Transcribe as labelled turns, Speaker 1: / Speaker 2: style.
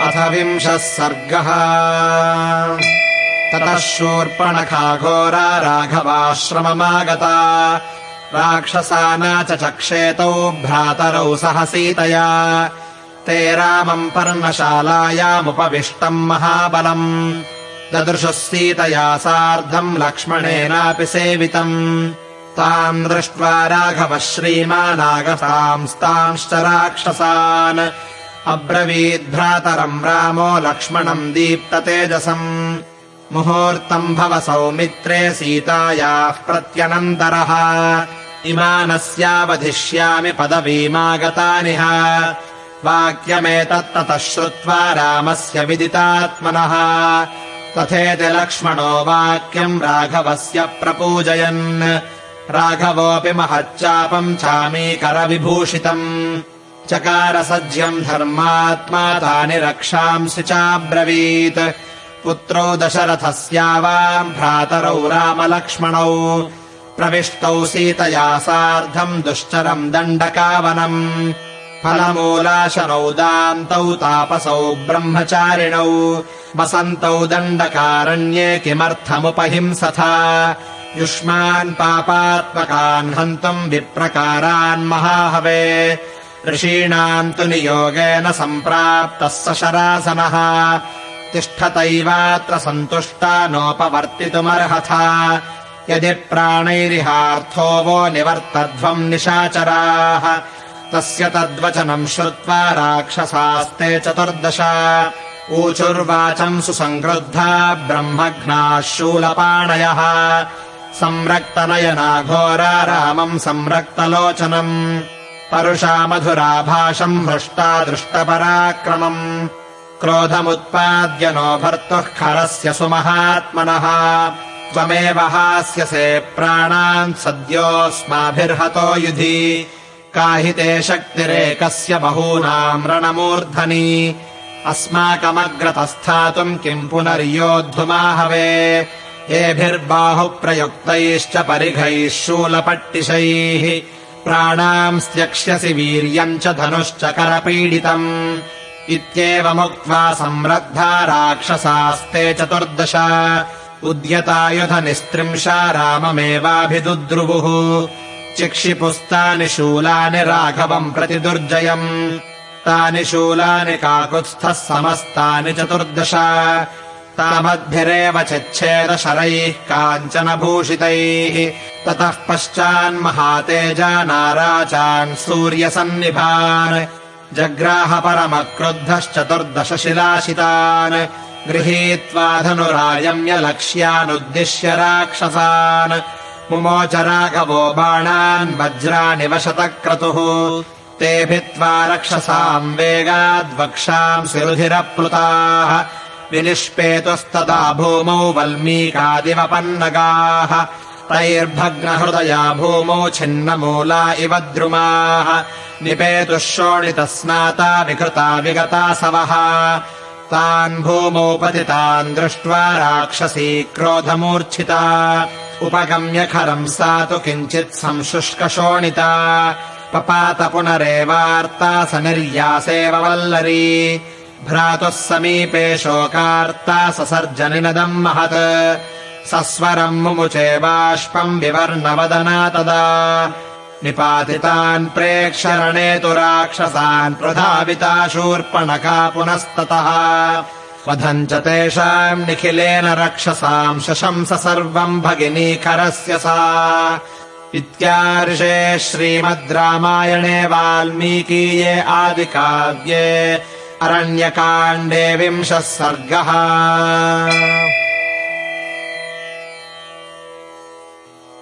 Speaker 1: अथ विंशः सर्गः। ततः शूर्पणखाघोरा राघवाश्रममागता। राक्षसाना च चक्षेतौ भ्रातरौ सह सीतया। ते रामम् पर्णशालायामुपविष्टम् महाबलम्। ददृशुः सीतया सार्धम् लक्ष्मणेनापि सेवितम्। ताम् दृष्ट्वा राघवः श्रीमानागतांस्तांश्च राक्षसान् अब्रवीद्भ्रातरम् रामो लक्ष्मणम् दीप्ततेजसम्। मुहूर्तम् भव सौमित्रे सीतायाः प्रत्यनन्तरः। इमानस्यावधिष्यामि पदवीमागतानिह वाक्यमेतत्ततः श्रुत्वा रामस्य विदितात्मनः। तथेति लक्ष्मणो वाक्यम् राघवस्य प्रपूजयन्। राघवोऽपि महच्चापम् चामीकरविभूषितम् चकारसज्यम् धर्मात्मा तानि रक्षांसि चाब्रवीत्। पुत्रौ दशरथस्यावाम् भ्रातरौ रामलक्ष्मणौ। प्रविष्टौ सीतया सार्धम् दुश्चरम् दण्डकावनम्। फलमूलाशनौ दान्तौ तापसौ ब्रह्मचारिणौ। वसन्तौ दण्डकारण्ये किमर्थमुपहिंसथा। युष्मान् पापात्मकान् हन्तुम् विप्रकारान् महाहवे ऋषीणाम् तु नियोगेन सम्प्राप्तः स शरासनः। तिष्ठतैवात्र सन्तुष्टा नोपवर्तितुमर्हथा। यदि प्राणैरिहार्थो वो निवर्तध्वम् निशाचराः तस्य तद्वचनम् श्रुत्वा राक्षसास्ते चतुर्दश। ऊचुर्वाचम् सुसङ्क्रुद्धा ब्रह्मघ्नाः शूलपाणयः। संरक्तनयनाघोरा रामम् संरक्तलोचनम् परुषा मधुराभाषम् हृष्टा दृष्टपराक्रमम् क्रोधमुत्पाद्य नो भर्तुः खरस्य सुमहात्मनः त्वमेव हास्यसे प्राणान् सद्योऽस्माभिर्हतो युधि काहिते शक्तिरेकस्य बहूनाम् रणमूर्धनि अस्माकमग्रतस्थातुम् किम् पुनर्योद्धुमाहवे एभिर्बाहुप्रयुक्तैश्च परिघैः शूलपट्टिशैः प्राणाम् स्त्यक्ष्यसि वीर्यम् च धनुश्च करपीडितम् इत्येवमुक्त्वा संरद्धा राक्षसास्ते चतुर्दश उद्यतायुधनिस्त्रिंशा राममेवाभिदुद्रुवुः चिक्षिपुस्तानि शूलानि राघवम् प्रति दुर्जयम् तानि शूलानि काकुत्स्थः समस्तानि चतुर्दश तावद्भिरेव चिच्छेदशरैः काञ्चनभूषितैः। ततः पश्चान्महातेजा नाराचान् सूर्यसन्निभान्। जग्राहपरमक्रुद्धश्चतुर्दश शिलाशितान् गृहीत्वा धनुरायम्य लक्ष्यानुद्दिश्य राक्षसान्। मुमोच राघवो बाणान् वज्राणि वशतक्रतुः। ते भित्त्वा रक्षसाम् वेगाद्वक्षांसि रुधिरप्लुताः विनिष्पेतुस्तदा भूमौ वल्मीकादिवपन्नगाः तैर्भग्नहृदया भूमौ छिन्नमूला इव द्रुमाः निपेतुः शोणितस्नाता विकृता विगतासवः तान् भूमौ पतितान् दृष्ट्वा राक्षसी क्रोधमूर्च्छिता। उपगम्य खरम् सा तु किञ्चित् संशुष्कशोणिता। पपात पुनरेवार्ता स निर्यासेव वल्लरी भ्रातुः समीपे शोकार्ता ससर्जनिनदम् महत्। सस्वरम् मुमुचे बाष्पम् विवर्णवदना तदा। निपातितान् प्रेक्षरणे तु राक्षसान् प्रधाविता शूर्पणका पुनस्ततः। वधम् च तेषाम् निखिलेन रक्षसाम् शशंस सर्वम् भगिनीकरस्य सा। इत्यार्षे श्रीमद् रामायणे वाल्मीकीये आदिकाव्ये अरण्यकाण्डे विंशः सर्गः